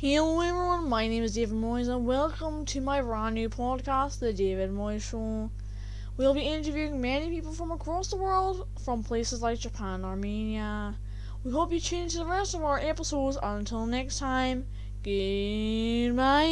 Hello everyone, my name is David Moyes and welcome to my brand new podcast, The David Moyes Show. We'll be interviewing many people from across the world, from places like Japan and Armenia. We hope you tune into the rest of our episodes. Until next time, goodbye.